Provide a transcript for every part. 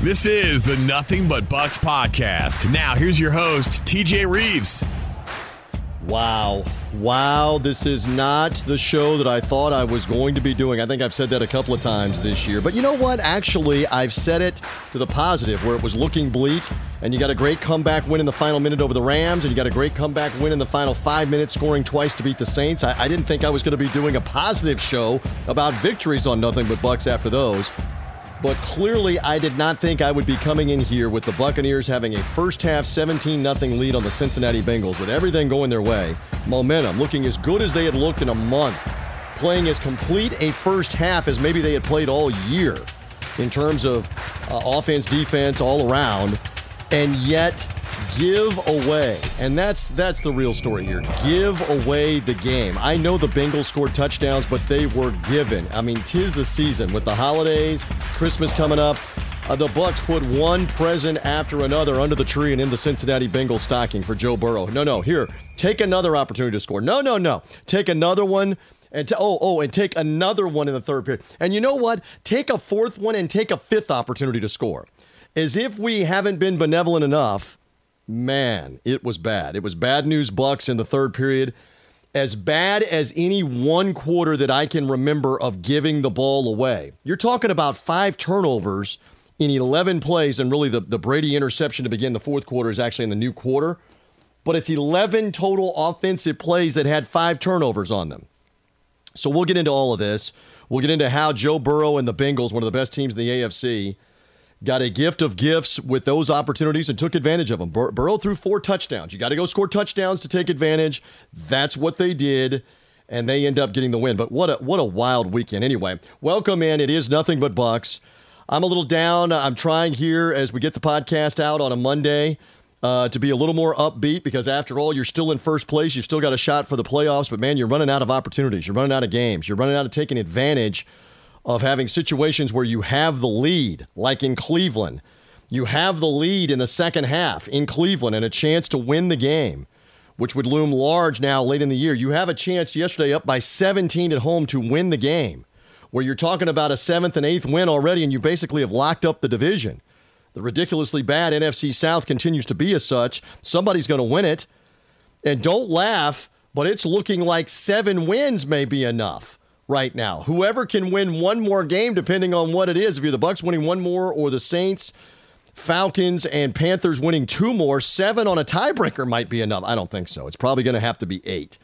This is the Nothing But Bucs podcast. Now, here's your host, TJ Rives. Wow. Wow. This is not the show that I thought I was going to be doing. I think I've said that a couple of times this year. But you know what? Actually, I've said it to the positive where it was looking bleak, and you got a great comeback win in the final minute over the Rams, and you got a great comeback win in the final five minutes, scoring twice to beat the Saints. I, I didn't think I was going to be doing a positive show about victories on Nothing But Bucs after those. But clearly, I did not think I would be coming in here with the Buccaneers having a first half 17 0 lead on the Cincinnati Bengals with everything going their way. Momentum looking as good as they had looked in a month. Playing as complete a first half as maybe they had played all year in terms of uh, offense, defense, all around. And yet, give away. And that's that's the real story here. Give away the game. I know the Bengals scored touchdowns, but they were given. I mean, tis the season with the holidays, Christmas coming up. Uh, the Bucs put one present after another under the tree and in the Cincinnati Bengals stocking for Joe Burrow. No, no, here, take another opportunity to score. No, no, no. Take another one and t- oh, oh, and take another one in the third period. And you know what? Take a fourth one and take a fifth opportunity to score. As if we haven't been benevolent enough man, it was bad. It was bad news Bucs in the third period. As bad as any one quarter that I can remember of giving the ball away. You're talking about five turnovers in 11 plays, and really the, the Brady interception to begin the fourth quarter is actually in the new quarter. But it's 11 total offensive plays that had five turnovers on them. So we'll get into all of this. We'll get into how Joe Burrow and the Bengals, one of the best teams in the AFC, got a gift of gifts with those opportunities and took advantage of them. Bur- Burrow threw four touchdowns. You got to go score touchdowns to take advantage. That's what they did, and they end up getting the win. But what a what a wild weekend. Anyway, welcome in. It is nothing but Bucs. I'm a little down. I'm trying here as we get the podcast out on a Monday. Uh, to be a little more upbeat because after all, you're still in first place. You've still got a shot for the playoffs, but man, you're running out of opportunities. You're running out of games. You're running out of taking advantage of having situations where you have the lead, like in Cleveland. You have the lead in the second half in Cleveland and a chance to win the game, which would loom large now late in the year. You have a chance yesterday up by 17 at home to win the game, where you're talking about a seventh and eighth win already, and you basically have locked up the division. The ridiculously bad NFC South continues to be as such. Somebody's going to win it. And don't laugh, but it's looking like seven wins may be enough right now. Whoever can win one more game, depending on what it is, if you're the Bucs winning one more or the Saints, Falcons, and Panthers winning two more, seven on a tiebreaker might be enough. I don't think so. It's probably going to have to be eight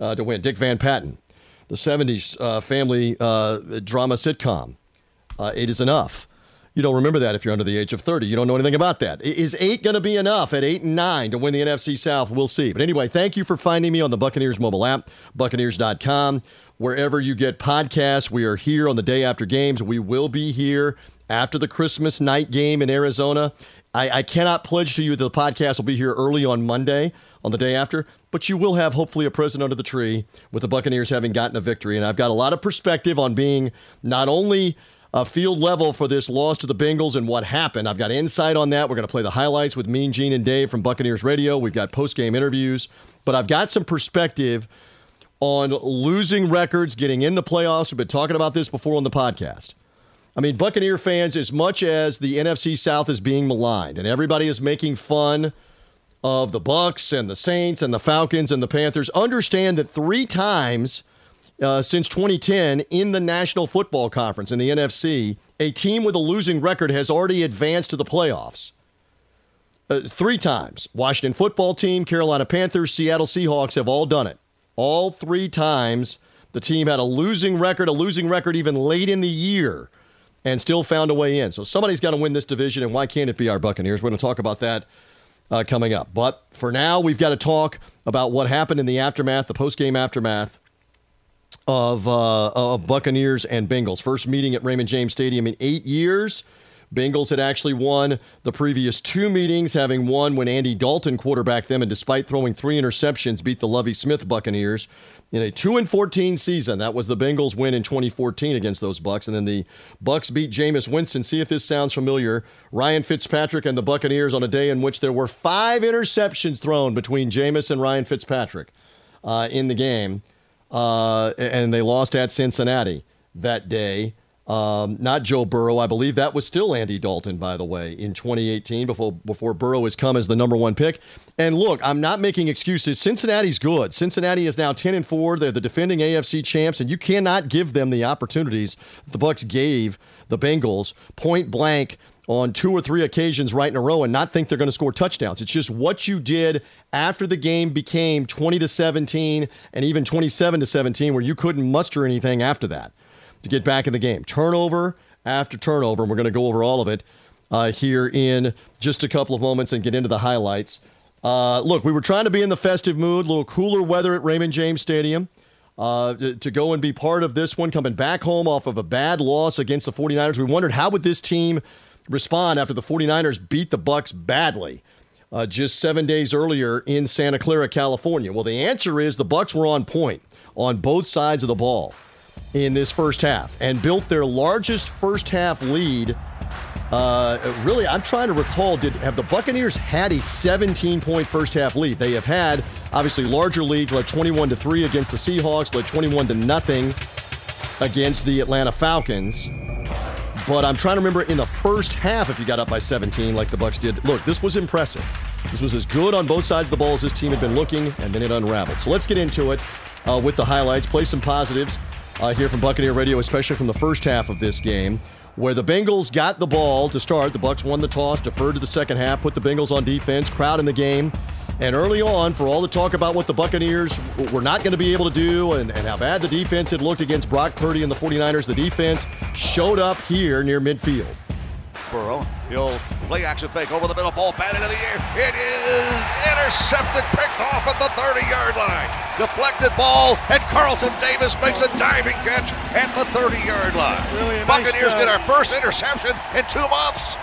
uh, to win. Dick Van Patten, the 70s uh, family uh, drama sitcom. Uh, eight is enough. You don't remember that if you're under the age of 30. You don't know anything about that. Is eight going to be enough at eight and nine to win the NFC South? We'll see. But anyway, thank you for finding me on the Buccaneers mobile app, Buccaneers.com wherever you get podcasts. We are here on the day after games. We will be here after the Christmas night game in Arizona. I, I, cannot pledge to you that the podcast will be here early on Monday, on the day after, but you will have hopefully a present under the tree with the Buccaneers having gotten a victory. And I've got a lot of perspective on being not only a field level for this loss to the Bengals and what happened. I've got insight on that. We're going to play the highlights with Mean Gene and Dave from Buccaneers Radio. We've got post game interviews, but I've got some perspective on losing records, getting in the playoffs. We've been talking about this before on the podcast. I mean, Buccaneer fans, as much as the NFC South is being maligned and everybody is making fun of the Bucs and the Saints and the Falcons and the Panthers, understand that three times uh, since 2010 in the National Football Conference in the NFC, a team with a losing record has already advanced to the playoffs. Uh, three times. Washington football team, Carolina Panthers, Seattle Seahawks have all done it. All three times the team had a losing record, a losing record even late in the year, and still found a way in. So somebody's got to win this division, and why can't it be our Buccaneers? We're going to talk about that uh, coming up. But for now, we've got to talk about what happened in the aftermath, the post-game aftermath of uh, of Buccaneers and Bengals. First meeting at Raymond James Stadium in eight years. Bengals had actually won the previous two meetings, having won when Andy Dalton quarterbacked them, and despite throwing three interceptions, beat the Lovie Smith Buccaneers in a 2 and 14 season. That was the Bengals win in 2014 against those Bucs, and then the Bucs beat Jameis Winston. See if this sounds familiar. Ryan Fitzpatrick and the Buccaneers on a day in which there were five interceptions thrown between Jameis and Ryan Fitzpatrick uh, in the game, uh, and they lost at Cincinnati that day. Um, not Joe Burrow. I believe that was still Andy Dalton, by the way, in 2018 before before Burrow has come as the number one pick. And look, I'm not making excuses. Cincinnati's good. Cincinnati is now 10 and 4. They're the defending AFC champs, and you cannot give them the opportunities the Bucks gave the Bengals point blank on two or three occasions right in a row and not think they're going to score touchdowns. It's just what you did after the game became 20 to 17 and even 27 to 17 where you couldn't muster anything after that to get back in the game. Turnover after turnover, and we're going to go over all of it uh, here in just a couple of moments and get into the highlights. Uh, look, we were trying to be in the festive mood, a little cooler weather at Raymond James Stadium. Uh, to, to, go and be part of this one, coming back home off of a bad loss against the 49ers. We wondered how would this team respond after the 49ers beat the Bucs badly uh, just seven days earlier in Santa Clara, California. Well, the answer is the Bucs were on point on both sides of the ball in this first half and built their largest first half lead. Uh, really, I'm trying to recall. Did have the Buccaneers had a 17 point first half lead? They have had obviously larger leads, like 21 to three against the Seahawks, like 21 to nothing against the Atlanta Falcons. But I'm trying to remember in the first half if you got up by 17 like the Bucs did. Look, this was impressive. This was as good on both sides of the ball as this team had been looking, and then it unraveled. So let's get into it uh, with the highlights. Play some positives uh, here from Buccaneer Radio, especially from the first half of this game, where the Bengals got the ball to start. The Bucs won the toss, deferred to the second half, put the Bengals on defense, crowd in the game. And early on, for all the talk about what the Buccaneers were not going to be able to do and, and how bad the defense had looked against Brock Purdy and the 49ers, the defense showed up here near midfield. Burrow. He'll play action fake over the middle, ball batted in the air. It is intercepted, picked off at the 30 yard line. Deflected ball, and Carlton Davis makes a diving catch at the 30 yard line. Really Buccaneers nice, get our first interception in two months.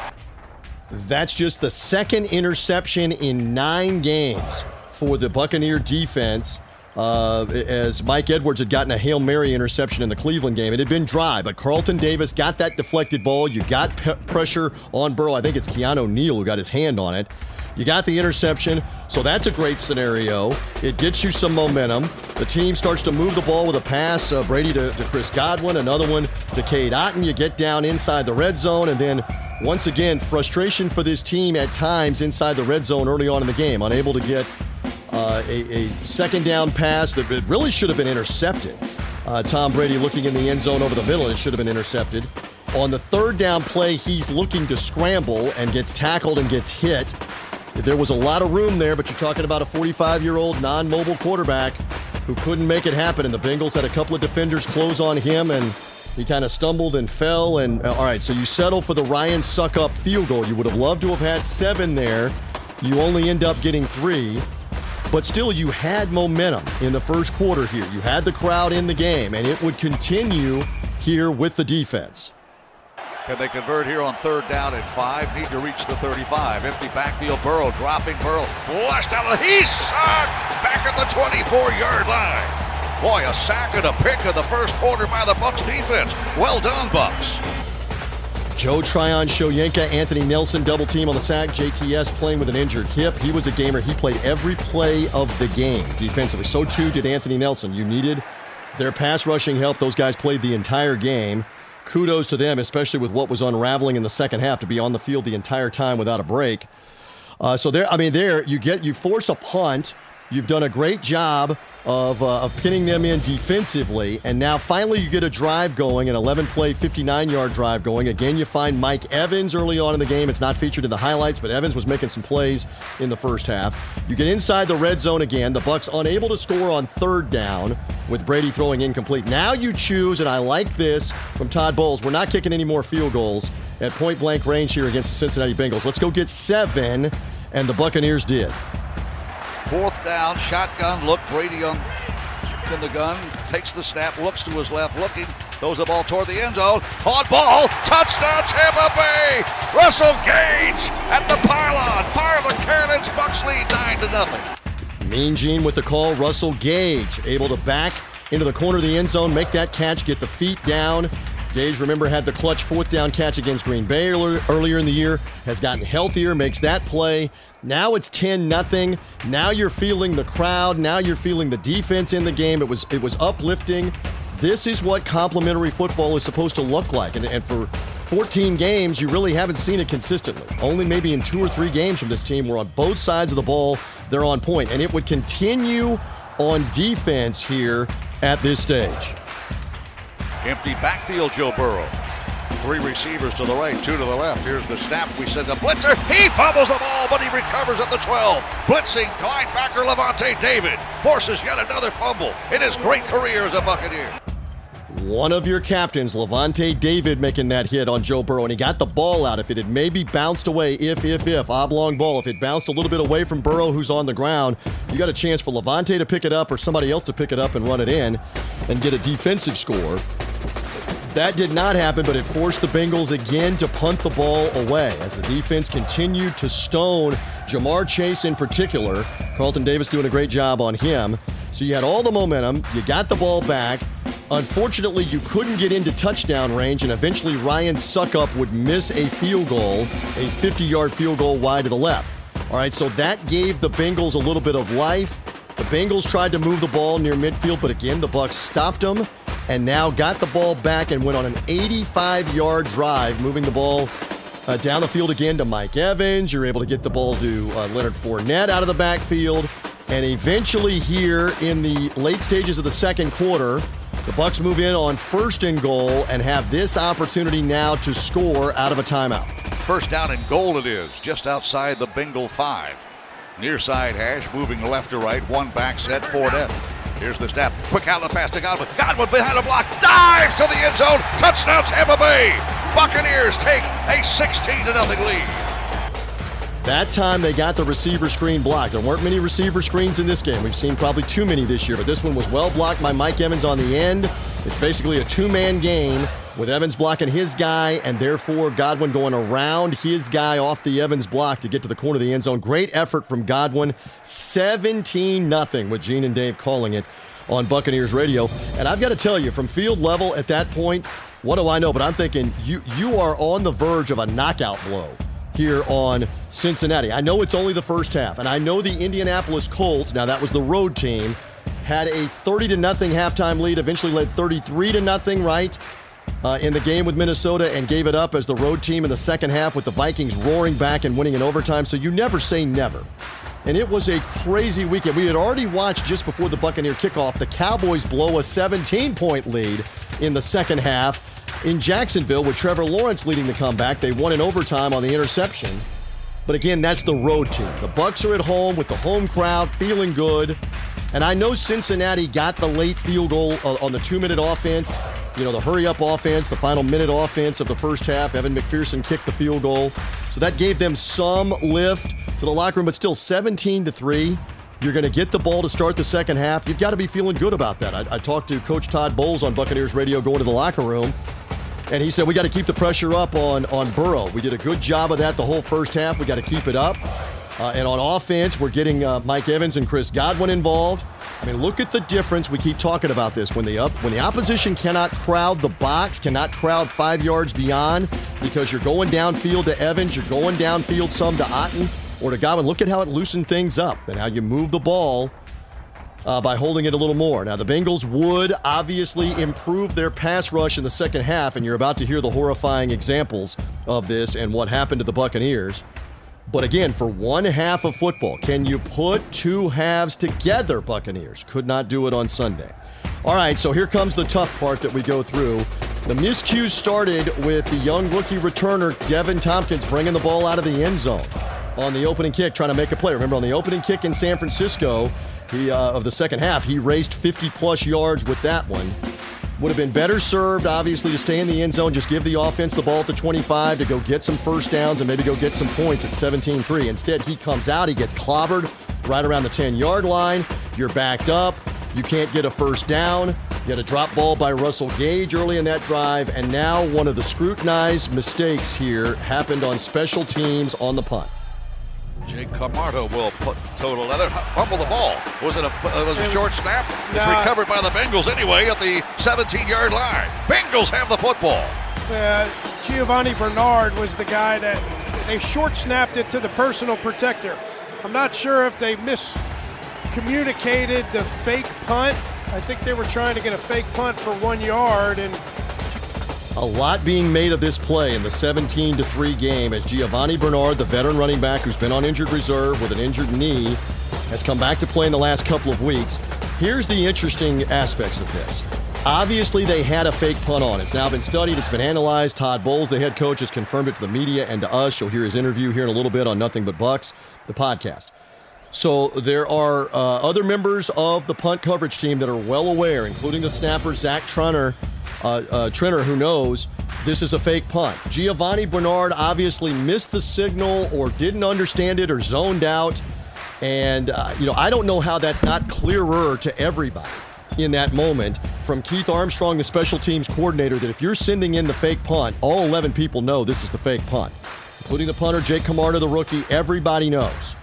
That's just the second interception in nine games for the Buccaneer defense uh, as Mike Edwards had gotten a Hail Mary interception in the Cleveland game. It had been dry, but Carlton Davis got that deflected ball. You got pressure on Burrow. I think it's Keanu Neal who got his hand on it. You got the interception, so that's a great scenario. It gets you some momentum. The team starts to move the ball with a pass. Uh, Brady to, to Chris Godwin, another one to Cade Otton. You get down inside the red zone, and then once again, frustration for this team at times inside the red zone early on in the game, unable to get uh, a, a, second down pass that really should have been intercepted. Uh, Tom Brady looking in the end zone over the middle, it should have been intercepted. On the third down play, he's looking to scramble and gets tackled and gets hit. There was a lot of room there, but you're talking about a 45 year old non mobile quarterback who couldn't make it happen. And the Bengals had a couple of defenders close on him, and he kind of stumbled and fell. And uh, all right, so you settle for the Ryan Succop field goal. You would have loved to have had seven there. You only end up getting three. But still, you had momentum in the first quarter here. You had the crowd in the game, and it would continue here with the defense. Can they convert here on third down and five? Need to reach the 35. Empty backfield. Burrow dropping. Burrow flushed out. He's sacked back at the 24-yard line. Boy, a sack and a pick in the first quarter by the Bucs defense. Well done, Bucs. Joe Tryon-Shoyinka, Anthony Nelson double team on the sack. JTS playing with an injured hip. He was a gamer. He played every play of the game defensively. So too did Anthony Nelson. You needed their pass rushing help. Those guys played the entire game. Kudos to them, especially with what was unraveling in the second half, to be on the field the entire time without a break. Uh, so there, I mean, there you get you force a punt. You've done a great job of, uh, of pinning them in defensively. And now finally you get a drive going, an 11 play, 59 yard drive going. Again, you find Mike Evans early on in the game. It's not featured in the highlights, but Evans was making some plays in the first half. You get inside the red zone again. The Bucs unable to score on third down with Brady throwing incomplete. Now you choose, and I like this from Todd Bowles. We're not kicking any more field goals at point blank range here against the Cincinnati Bengals. Let's go get seven, and the Buccaneers did. Fourth down, shotgun look. Brady on in the gun, takes the snap, looks to his left, looking, throws the ball toward the end zone. Caught ball, touchdown Tampa Bay. Russell Gage at the pylon. Fire the cannons. Bucs lead nine to nothing. Mean Gene with the call. Russell Gage able to back into the corner of the end zone, make that catch, get the feet down, Gage, remember, had the clutch fourth down catch against Green Bay earlier in the year, has gotten healthier, makes that play. Now it's 10 nothing. Now you're feeling the crowd. Now you're feeling the defense in the game. It was it was uplifting. this is what complementary football is supposed to look like. And, and for 14 games, you really haven't seen it consistently. Only maybe in two or three games from this team where on both sides of the ball, they're on point. And it would continue on defense here at this stage. Empty backfield, Joe Burrow. Three receivers to the right, two to the left. Here's the snap. We send a blitzer. He fumbles the ball, but he recovers at the 12. Blitzing linebacker Lavonte David forces yet another fumble in his great career as a Buccaneer. One of your captains, Lavonte David, making that hit on Joe Burrow, and he got the ball out. If it had maybe bounced away, if, if, if, oblong ball, if it bounced a little bit away from Burrow, who's on the ground, you got a chance for Lavonte to pick it up or somebody else to pick it up and run it in and get a defensive score. That did not happen, but it forced the Bengals again to punt the ball away as the defense continued to stone Ja'Marr Chase in particular. Carlton Davis doing a great job on him. So you had all the momentum, you got the ball back. Unfortunately, you couldn't get into touchdown range, and eventually Ryan Succop would miss a field goal, a 50 yard field goal wide to the left. All right, so that gave the Bengals a little bit of life. The Bengals tried to move the ball near midfield, but again, the Bucs stopped them and now got the ball back and went on an 85 yard drive, moving the ball uh, down the field again to Mike Evans. You're able to get the ball to uh, Leonard Fournette out of the backfield. And eventually, here in the late stages of the second quarter, the Bucs move in on first and goal and have this opportunity now to score out of a timeout. First down and goal it is, just outside the Bengal five. Near side hash, moving left to right, one back set, Fournette. Here's the snap. Quick outlet pass to Godwin. Godwin behind a block. Dives to the end zone. Touchdown Tampa Bay. Buccaneers take a 16 to nothing lead. That time they got the receiver screen blocked. There weren't many receiver screens in this game. We've seen probably too many this year, but this one was well blocked by Mike Evans on the end. It's basically a two man game with Evans blocking his guy and therefore Godwin going around his guy off the Evans block to get to the corner of the end zone. Great effort from Godwin. 17 0 with Gene and Dave calling it on Buccaneers radio. And I've got to tell you, from field level at that point, what do I know? But I'm thinking you you are on the verge of a knockout blow here on Cincinnati. I know it's only the first half, and I know the Indianapolis Colts, now that was the road team, had a 30 to nothing halftime lead, eventually led 33 to nothing, right? Uh, in the game with Minnesota and gave it up as the road team in the second half with the Vikings roaring back and winning in overtime. So you never say never. And it was a crazy weekend. We had already watched just before the Buccaneer kickoff the Cowboys blow a 17 point lead in the second half in Jacksonville with Trevor Lawrence leading the comeback. They won in overtime on the interception. But again, that's the road team. The Bucs are at home with the home crowd, feeling good. And I know Cincinnati got the late field goal uh, on the two-minute offense. You know, the hurry-up offense, the final minute offense of the first half. Evan McPherson kicked the field goal, so that gave them some lift to the locker room. But still, 17 to three. You're going to get the ball to start the second half. You've got to be feeling good about that. I, I talked to Coach Todd Bowles on Buccaneers Radio going to the locker room. And he said, we got to keep the pressure up on, on Burrow. We did a good job of that the whole first half. We got to keep it up. Uh, and on offense, we're getting uh, Mike Evans and Chris Godwin involved. I mean, look at the difference. We keep talking about this when the up when the opposition cannot crowd the box, cannot crowd five yards beyond, because you're going downfield to Evans, you're going downfield some to Otton or to Godwin. Look at how it loosened things up and how you move the ball uh, by holding it a little more. Now, the Bengals would obviously improve their pass rush in the second half, and you're about to hear the horrifying examples of this and what happened to the Buccaneers. But again, for one half of football, can you put two halves together, Buccaneers? Could not do it on Sunday. All right, so here comes the tough part that we go through. The miscues started with the young rookie returner, Deven Thompkins, bringing the ball out of the end zone on the opening kick, trying to make a play. Remember, on the opening kick in San Francisco he, uh, of the second half, he raced 50 plus yards with that one. Would have been better served, obviously, to stay in the end zone, just give the offense the ball at the 25 to go get some first downs and maybe go get some points at 17 3. Instead, he comes out, he gets clobbered right around the 10 yard line. You're backed up. You can't get a first down. You had a drop ball by Russell Gage early in that drive. And now one of the scrutinized mistakes here happened on special teams on the punt. Jake Camarda will put total leather, fumble the ball. Was it a, was it a short snap? It's recovered by the Bengals anyway at the 17 yard line. Bengals have the football. Uh, Giovani Bernard was the guy that they short snapped it to the personal protector. I'm not sure if they miscommunicated the fake punt I think they were trying to get a fake punt for one yard, and a lot being made of this play in the 17 3 game as Giovani Bernard, the veteran running back who's been on injured reserve with an injured knee, has come back to play in the last couple of weeks. Here's the interesting aspects of this. Obviously, they had a fake punt on. It's now been studied, it's been analyzed. Todd Bowles, the head coach, has confirmed it to the media and to us. You'll hear his interview here in a little bit on Nothing But Bucs, the podcast. So there are uh, other members of the punt coverage team that are well aware, including the snapper Zach Trunner, uh, uh, Trenner, who knows this is a fake punt. Giovani Bernard obviously missed the signal or didn't understand it or zoned out. And, uh, you know, I don't know how that's not clearer to everybody in that moment from Keith Armstrong, the special teams coordinator, that if you're sending in the fake punt, all 11 people know this is the fake punt, including the punter, Jake Camarda, the rookie. Everybody knows.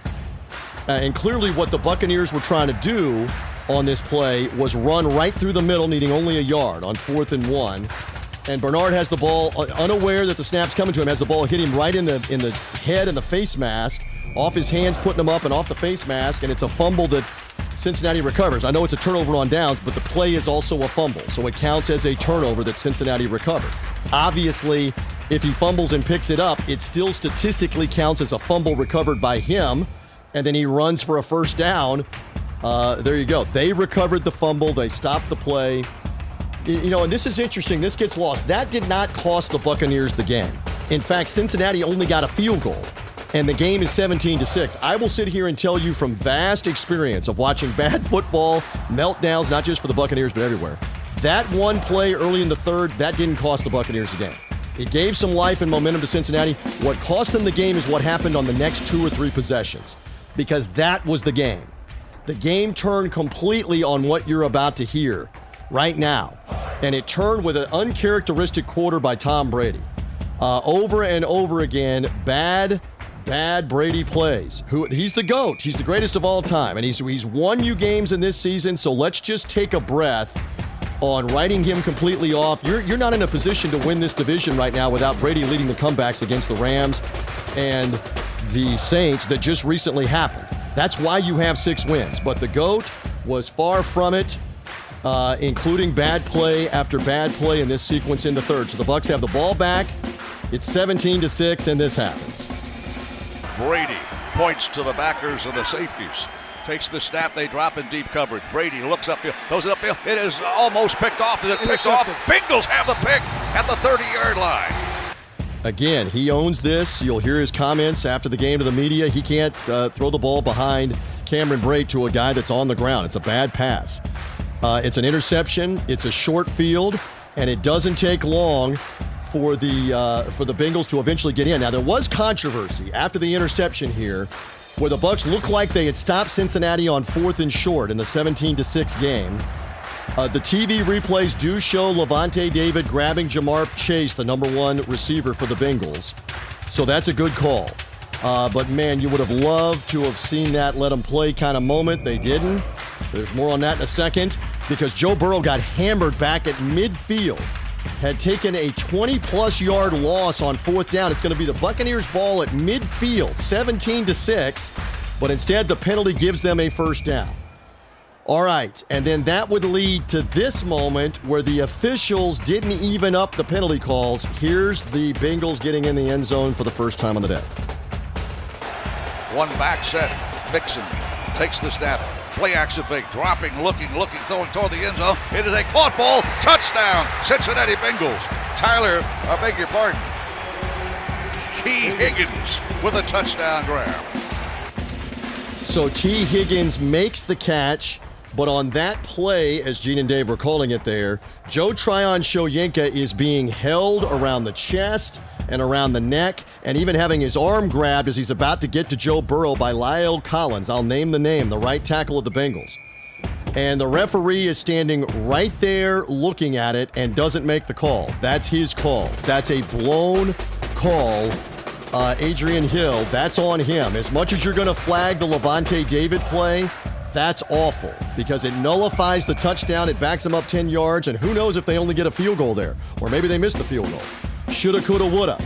Uh, and clearly, what the Buccaneers were trying to do on this play was run right through the middle, needing only a yard on fourth and one. And Bernard has the ball, uh, unaware that the snap's coming to him, has the ball hit him right in the in the head and the face mask, off his hands, putting him up and off the face mask, and it's a fumble that Cincinnati recovers. I know it's a turnover on downs, but the play is also a fumble, so it counts as a turnover that Cincinnati recovered. Obviously, if he fumbles and picks it up, it still statistically counts as a fumble recovered by him, and then he runs for a first down uh, there you go. They recovered the fumble. They stopped the play. You know, and this is interesting. This gets lost. That did not cost the Buccaneers the game. In fact, Cincinnati only got a field goal, and the game is 17 to 6. I will sit here and tell you from vast experience of watching bad football, meltdowns, not just for the Buccaneers, but everywhere. That one play early in the third, that didn't cost the Buccaneers the game. It gave some life and momentum to Cincinnati. What cost them the game is what happened on the next two or three possessions, because that was the game. The game turned completely on what you're about to hear right now. And it turned with an uncharacteristic quarter by Tom Brady. Uh, over and over again, bad, bad Brady plays. Who he's the GOAT. He's the greatest of all time. And he's he's won you games in this season, so let's just take a breath on writing him completely off. You're you're not in a position to win this division right now without Brady leading the comebacks against the Rams and the Saints that just recently happened. That's why you have six wins. But the GOAT was far from it, uh, including bad play after bad play in this sequence in the third. So the Bucs have the ball back. It's 17 to 6, and this happens. Brady points to the backers and the safeties. Takes the snap, they drop in deep coverage. Brady looks upfield, goes upfield. It is almost picked off. Is it picked off? Bengals have the pick at the 30 yard line. Again, he owns this. You'll hear his comments after the game to the media. He can't uh, throw the ball behind Cameron Brate to a guy that's on the ground. It's a bad pass. Uh, it's an interception. It's a short field, and it doesn't take long for the uh, for the Bengals to eventually get in. Now there was controversy after the interception here, where the Bucs looked like they had stopped Cincinnati on fourth and short in the 17 to six game. Uh, the TV replays do show Lavonte David grabbing Ja'Marr Chase, the number one receiver for the Bengals. So that's a good call. Uh, but man, you would have loved to have seen that let them play kind of moment. They didn't. There's more on that in a second because Joe Burrow got hammered back at midfield. Had taken a 20 plus yard loss on fourth down. It's going to be the Buccaneers' ball at midfield, 17 to 6. But instead, the penalty gives them a first down. All right, and then that would lead to this moment where the officials didn't even up the penalty calls. Here's the Bengals getting in the end zone for the first time on the day. One back set. Mixon takes the snap. Play action fake. Dropping, looking, looking, throwing toward the end zone. It is a caught ball. Touchdown. Cincinnati Bengals. Tyler, I beg your pardon. Tee Higgins with a touchdown grab. So Tee Higgins makes the catch but on that play, as Gene and Dave were calling it there, Joe Tryon Shoyinka is being held around the chest and around the neck, and even having his arm grabbed as he's about to get to Joe Burrow by La'el Collins. I'll name the name, the right tackle of the Bengals. And the referee is standing right there looking at it and doesn't make the call. That's his call. That's a blown call. Uh, Adrian Hill, that's on him. As much as you're going to flag the Lavonte David play, that's awful because it nullifies the touchdown. It backs them up 10 yards, and who knows if they only get a field goal there, or maybe they miss the field goal. Shoulda, coulda, woulda.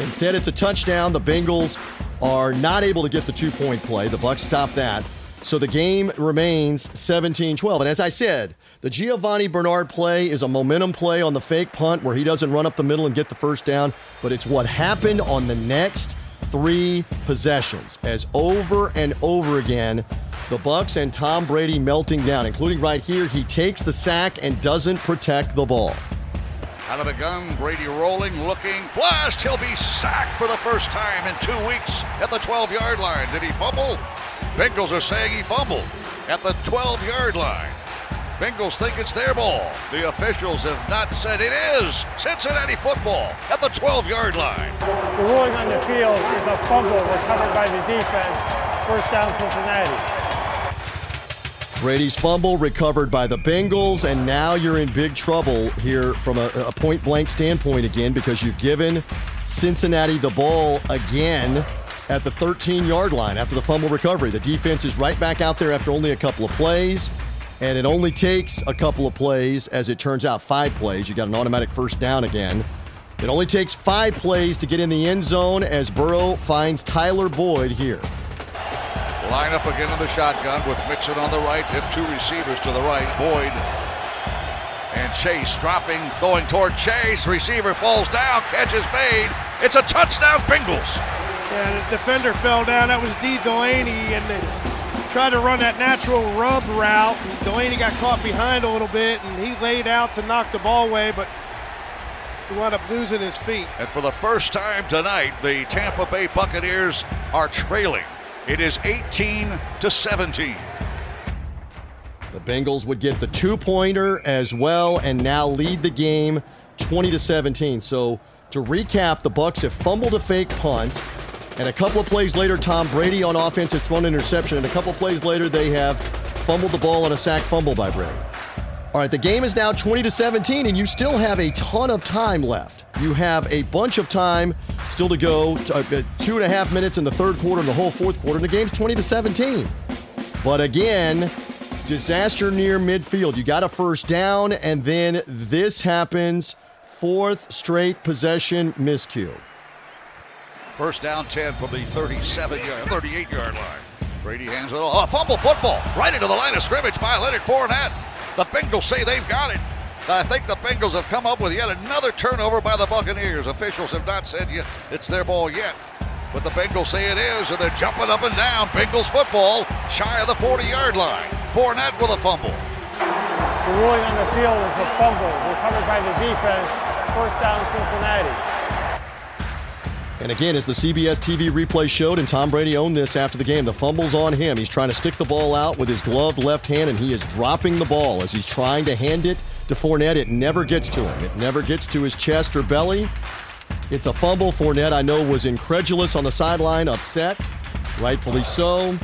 Instead, it's a touchdown. The Bengals are not able to get the two-point play. The Bucs stop that. So the game remains 17 12. And as I said, the Giovani Bernard play is a momentum play on the fake punt where he doesn't run up the middle and get the first down, but it's what happened on the next three possessions as over and over again the Bucs and Tom Brady melting down, including right here. He takes the sack and doesn't protect the ball. Out of the gun, Brady rolling, looking, flashed. He'll be sacked for the first time in two weeks at the 12 yard line. Did he fumble? Bengals are saying he fumbled at the 12 yard line. Bengals think it's their ball. The officials have not said it is Cincinnati football at the 12 yard line. The ruling on the field is a fumble recovered by the defense. First down, Cincinnati. Brady's fumble recovered by the Bengals, and now you're in big trouble here from a, a point blank standpoint again because you've given Cincinnati the ball again at the 13 yard line after the fumble recovery. The defense is right back out there after only a couple of plays, and it only takes a couple of plays, as it turns out, five plays. You got an automatic first down again. It only takes five plays to get in the end zone as Burrow finds Tyler Boyd here. Line up again in the shotgun with Mixon on the right and two receivers to the right. Boyd and Chase dropping, throwing toward Chase. Receiver falls down, catch is made. It's a touchdown, Bengals. Yeah, the defender fell down. That was Dee Delaney, and they tried to run that natural rub route. And Delaney got caught behind a little bit, and he laid out to knock the ball away, but he wound up losing his feet. And for the first time tonight, the Tampa Bay Buccaneers are trailing it is 18 to 17. The Bengals would get the two pointer as well and now lead the game 20 to 17. So to recap, the Bucs have fumbled a fake punt, and a couple of plays later, Tom Brady on offense has thrown an interception, and a couple of plays later, they have fumbled the ball on a sack fumble by Brady. All right, the game is now 20 to 17, and you still have a ton of time left. You have a bunch of time still to go. Uh, two and a half minutes in the third quarter and the whole fourth quarter. And the game's 20 to 17. But again, disaster near midfield. You got a first down, and then this happens. Fourth straight possession miscue. First down 10 from the 37 yard, 38 yard line. Brady hands it off. Oh, fumble football right into the line of scrimmage by Leonard Fournette. The Bengals say they've got it. I think the Bengals have come up with yet another turnover by the Buccaneers. Officials have not said yet it's their ball yet. But the Bengals say it is, and they're jumping up and down. Bengals football shy of the 40 yard line. Fournette with a fumble. The ruling on the field is a fumble recovered by the defense. First down, Cincinnati. And again, as the CBS TV replay showed, and Tom Brady owned this after the game, the fumble's on him. He's trying to stick the ball out with his gloved left hand, and he is dropping the ball as he's trying to hand it to Fournette. It never gets to him. It never gets to his chest or belly. It's a fumble. Fournette, I know, was incredulous on the sideline, upset, rightfully so.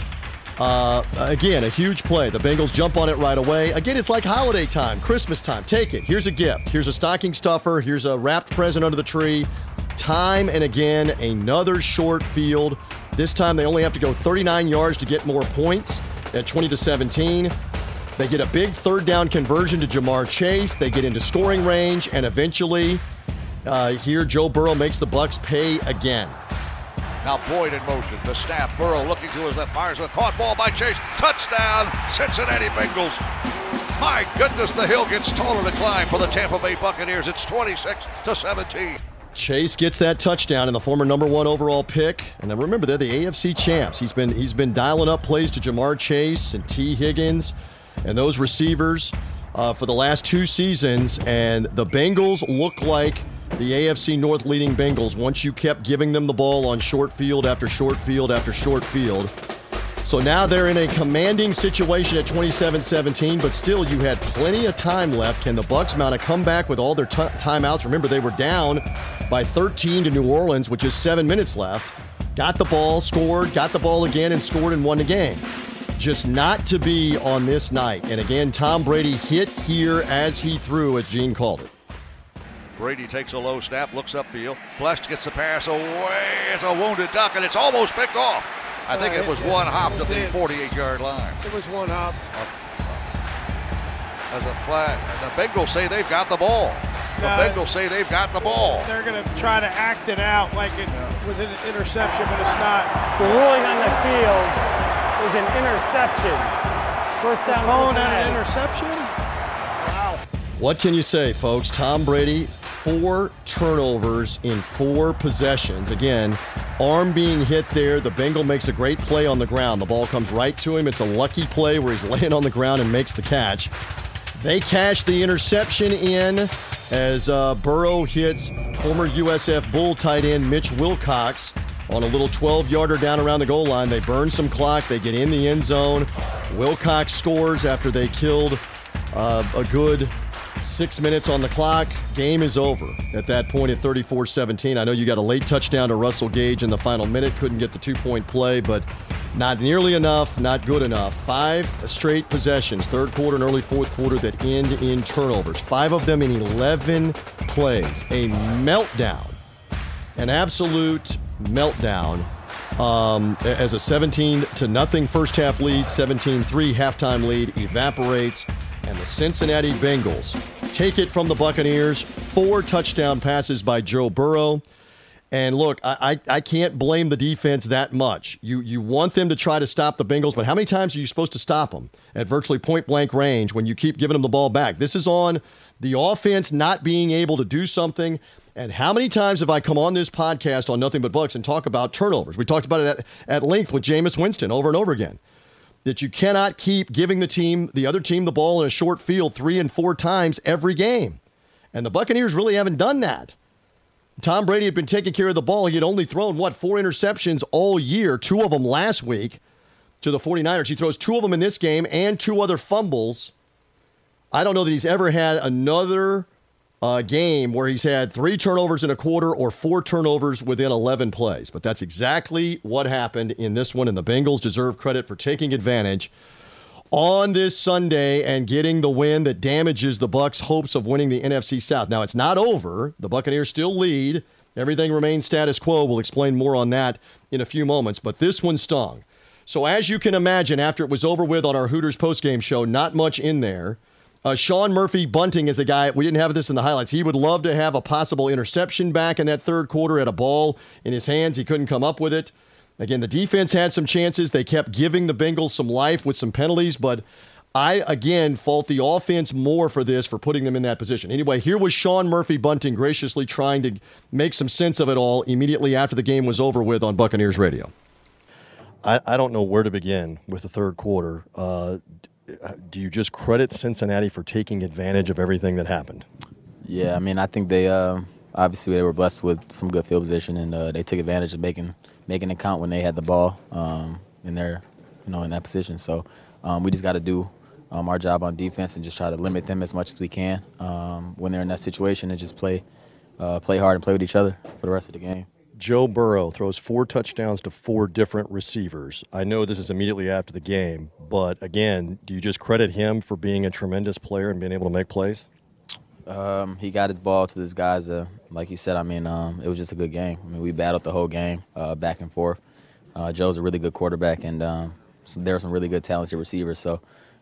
Uh, again, a huge play. The Bengals jump on it right away. Again, it's like holiday time, Christmas time. Take it. Here's a gift. Here's a stocking stuffer. Here's a wrapped present under the tree. Time and again, another short field. This time they only have to go 39 yards to get more points at 20 to 17. They get a big third down conversion to Ja'Marr Chase. They get into scoring range, and eventually, uh, here Joe Burrow makes the Bucs pay again. Now Boyd in motion. The snap. Burrow looking to his left. Fires a caught ball by Chase. Touchdown, Cincinnati Bengals. My goodness, the hill gets taller to climb for the Tampa Bay Buccaneers. It's 26 to 17. Chase gets that touchdown and the former number one overall pick. And then remember, they're the AFC champs. He's been he's been dialing up plays to Ja'Marr Chase and Tee Higgins and those receivers uh, for the last two seasons. And the Bengals look like the AFC North leading Bengals once you kept giving them the ball on short field after short field after short field. So now they're in a commanding situation at 27-17, but still you had plenty of time left. Can the Bucs mount a comeback with all their t- timeouts? Remember they were down by 13 to New Orleans, which is 7 minutes left. Got the ball, scored, got the ball again and scored and won the game. Just not to be on this night. And again, Tom Brady hit here as he threw as Gene called it. Brady takes a low snap, looks upfield. Flesch gets the pass away. It's a wounded duck, and it's almost picked off. I think uh, it was it, one hop to the 48 yard line. It was one hop. As a flag. The Bengals say they've got the ball. The uh, Bengals say they've got the ball. They're going to try to act it out like it yeah. was an interception, but it's not. The ruling on the field is an interception. First down. Calling that Cincinnati. an interception? Wow. What can you say, folks? Tom Brady, four turnovers in four possessions. Again, arm being hit there. The Bengal makes a great play on the ground. The ball comes right to him. It's a lucky play where he's laying on the ground and makes the catch. They cash the interception in as uh, Burrow hits former USF Bull tight end Mitch Wilcox on a little 12 yarder down around the goal line. They burn some clock. They get in the end zone. Wilcox scores after they killed uh, a good six minutes on the clock. Game is over at that point at 34 17. I know you got a late touchdown to Russell Gage in the final minute. Couldn't get the two point play, but not nearly enough, not good enough. Five straight possessions, third quarter and early fourth quarter, that end in turnovers. Five of them in 11 plays. A meltdown, an absolute meltdown. Um, as a 17 to nothing first half lead, 17 3 halftime lead evaporates, and the Cincinnati Bengals take it from the Buccaneers. Four touchdown passes by Joe Burrow. And look, I, I, I can't blame the defense that much. You you want them to try to stop the Bengals, but how many times are you supposed to stop them at virtually point blank range when you keep giving them the ball back? This is on the offense not being able to do something. And how many times have I come on this podcast on Nothing But Bucs and talk about turnovers? We talked about it at, at length with Jameis Winston over and over again. That you cannot keep giving the team, the other team, the ball in a short field three and four times every game. And the Buccaneers really haven't done that. Tom Brady had been taking care of the ball. He had only thrown, what, four interceptions all year, two of them last week to the 49ers. He throws two of them in this game and two other fumbles. I don't know that he's ever had another uh, game where he's had three turnovers in a quarter or four turnovers within 11 plays. But that's exactly what happened in this one, and the Bengals deserve credit for taking advantage on this Sunday and getting the win that damages the Bucs' hopes of winning the NFC South. Now it's not over. The Buccaneers still lead. Everything remains status quo. We'll explain more on that in a few moments, but this one stung. So as you can imagine, after it was over with on our Hooters postgame show, not much in there. Uh, Sean Murphy Bunting is a guy, we didn't have this in the highlights. He would love to have a possible interception back in that third quarter at a ball in his hands. He couldn't come up with it. Again, the defense had some chances. They kept giving the Bengals some life with some penalties, but I, again, fault the offense more for this, for putting them in that position. Anyway, here was Sean Murphy Bunting graciously trying to make some sense of it all immediately after the game was over with on Buccaneers Radio. I, I don't know where to begin with the third quarter. Uh, do you just credit Cincinnati for taking advantage of everything that happened? Yeah, I mean, I think they uh, obviously they were blessed with some good field position, and uh, they took advantage of making making it count when they had the ball um, in their, you know, in that position. So um, we just got to do um, our job on defense and just try to limit them as much as we can um, when they're in that situation, and just play uh, play hard and play with each other for the rest of the game. Joe Burrow throws four touchdowns to four different receivers. I know this is immediately after the game, but again, do you just credit him for being a tremendous player and being able to make plays? Um, he got his ball to this guys. Uh, like you said, I mean, um, it was just a good game. I mean, we battled the whole game, uh, back and forth. Uh, Joe's a really good quarterback, and um, there are some really good, talented receivers. So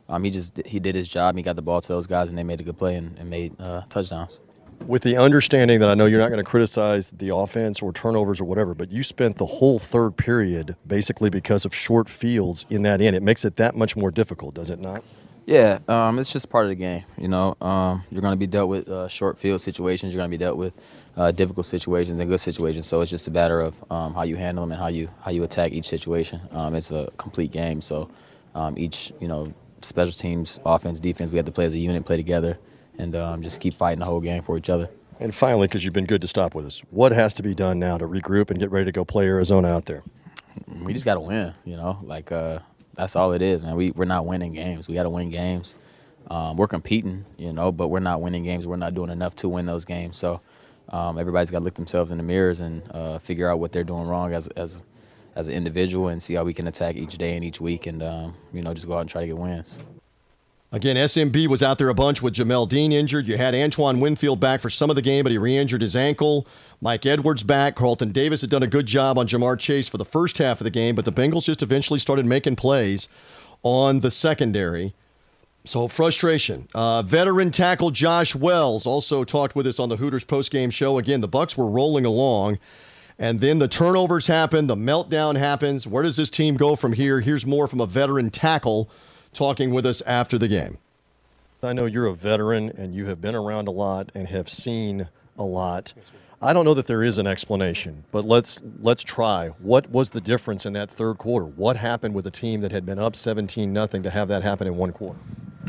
um, he just he did his job. He got the ball to those guys, and they made a good play and, and made uh, touchdowns. With the understanding that I know you're not going to criticize the offense or turnovers or whatever, but you spent the whole third period basically because of short fields in that end. It makes it that much more difficult, does it not? Yeah, um, it's just part of the game. You know, um, you're going to be dealt with uh, short field situations. You're going to be dealt with uh, difficult situations and good situations. So it's just a matter of um, how you handle them and how you how you attack each situation. Um, it's a complete game. So um, each you know special teams, offense, defense, we have to play as a unit, play together, and um, just keep fighting the whole game for each other. And finally, because you've been good to stop with us, what has to be done now to regroup and get ready to go play Arizona out there? We just got to win. You know, like. Uh, that's all it is, man. We we're not winning games. We got to win games. Um, we're competing, you know, but we're not winning games. We're not doing enough to win those games. So um, everybody's got to look themselves in the mirrors and uh, figure out what they're doing wrong as as as an individual and see how we can attack each day and each week and um, you know just go out and try to get wins. Again, SMB was out there a bunch with Jamel Dean injured. You had Antoine Winfield back for some of the game, but he re injured his ankle. Mike Edwards back. Carlton Davis had done a good job on Ja'Marr Chase for the first half of the game, but the Bengals just eventually started making plays on the secondary. So frustration. Uh, veteran tackle Josh Wells also talked with us on the Hooters postgame show. Again, the Bucs were rolling along And then the turnovers happen, the meltdown happens. Where does this team go from here? Here's more from a veteran tackle talking with us after the game. I know you're a veteran and you have been around a lot and have seen a lot. I don't know that there is an explanation, but let's let's try. What was the difference in that third quarter? What happened with a team that had been up 17 nothing to have that happen in one quarter?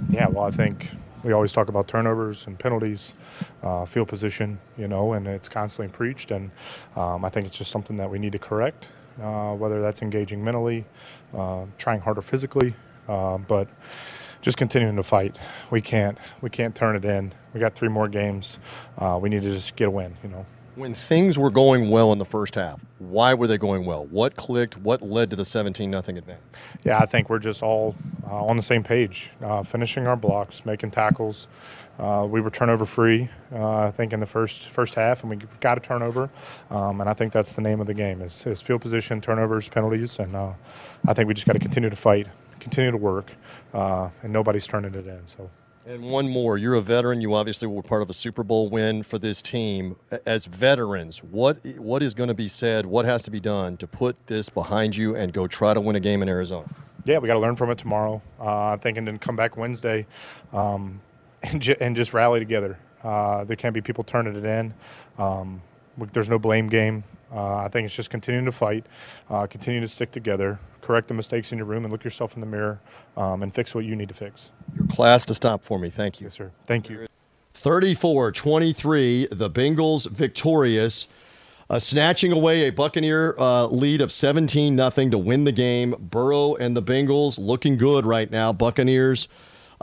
Yeah, well, I think we always talk about turnovers and penalties, uh, field position, you know, and it's constantly preached. And um, I think it's just something that we need to correct, uh, whether that's engaging mentally, uh, trying harder physically, uh, but just continuing to fight. We can't we can't turn it in. We got three more games. Uh, we need to just get a win, you know when things were going well in the first half, why were they going well? What clicked? What led to the 17 nothing advantage? Yeah, I think we're just all uh, on the same page, uh, finishing our blocks, making tackles. Uh, we were turnover free, uh, I think, in the first first half, and we got a turnover. Um, and I think that's the name of the game: is, is field position, turnovers, penalties, and uh, I think we just got to continue to fight, continue to work, uh, and nobody's turning it in. So. And one more. You're a veteran. You obviously were part of a Super Bowl win for this team. As veterans, what what is going to be said? What has to be done to put this behind you and go try to win a game in Arizona? Yeah, we got to learn from it tomorrow. Uh, I'm thinking to come back Wednesday um, and, j- and just rally together. Uh, there can't be people turning it in. Um, there's no blame game. Uh, I think it's just continuing to fight, uh, continue to stick together, correct the mistakes in your room, and look yourself in the mirror um, and fix what you need to fix. Your class to stop for me. Thank you. Yes, sir. Thank you. 34 23, the Bengals victorious. Uh, snatching away a Buccaneer uh, lead of 17 nothing to win the game. Burrow and the Bengals looking good right now. Buccaneers,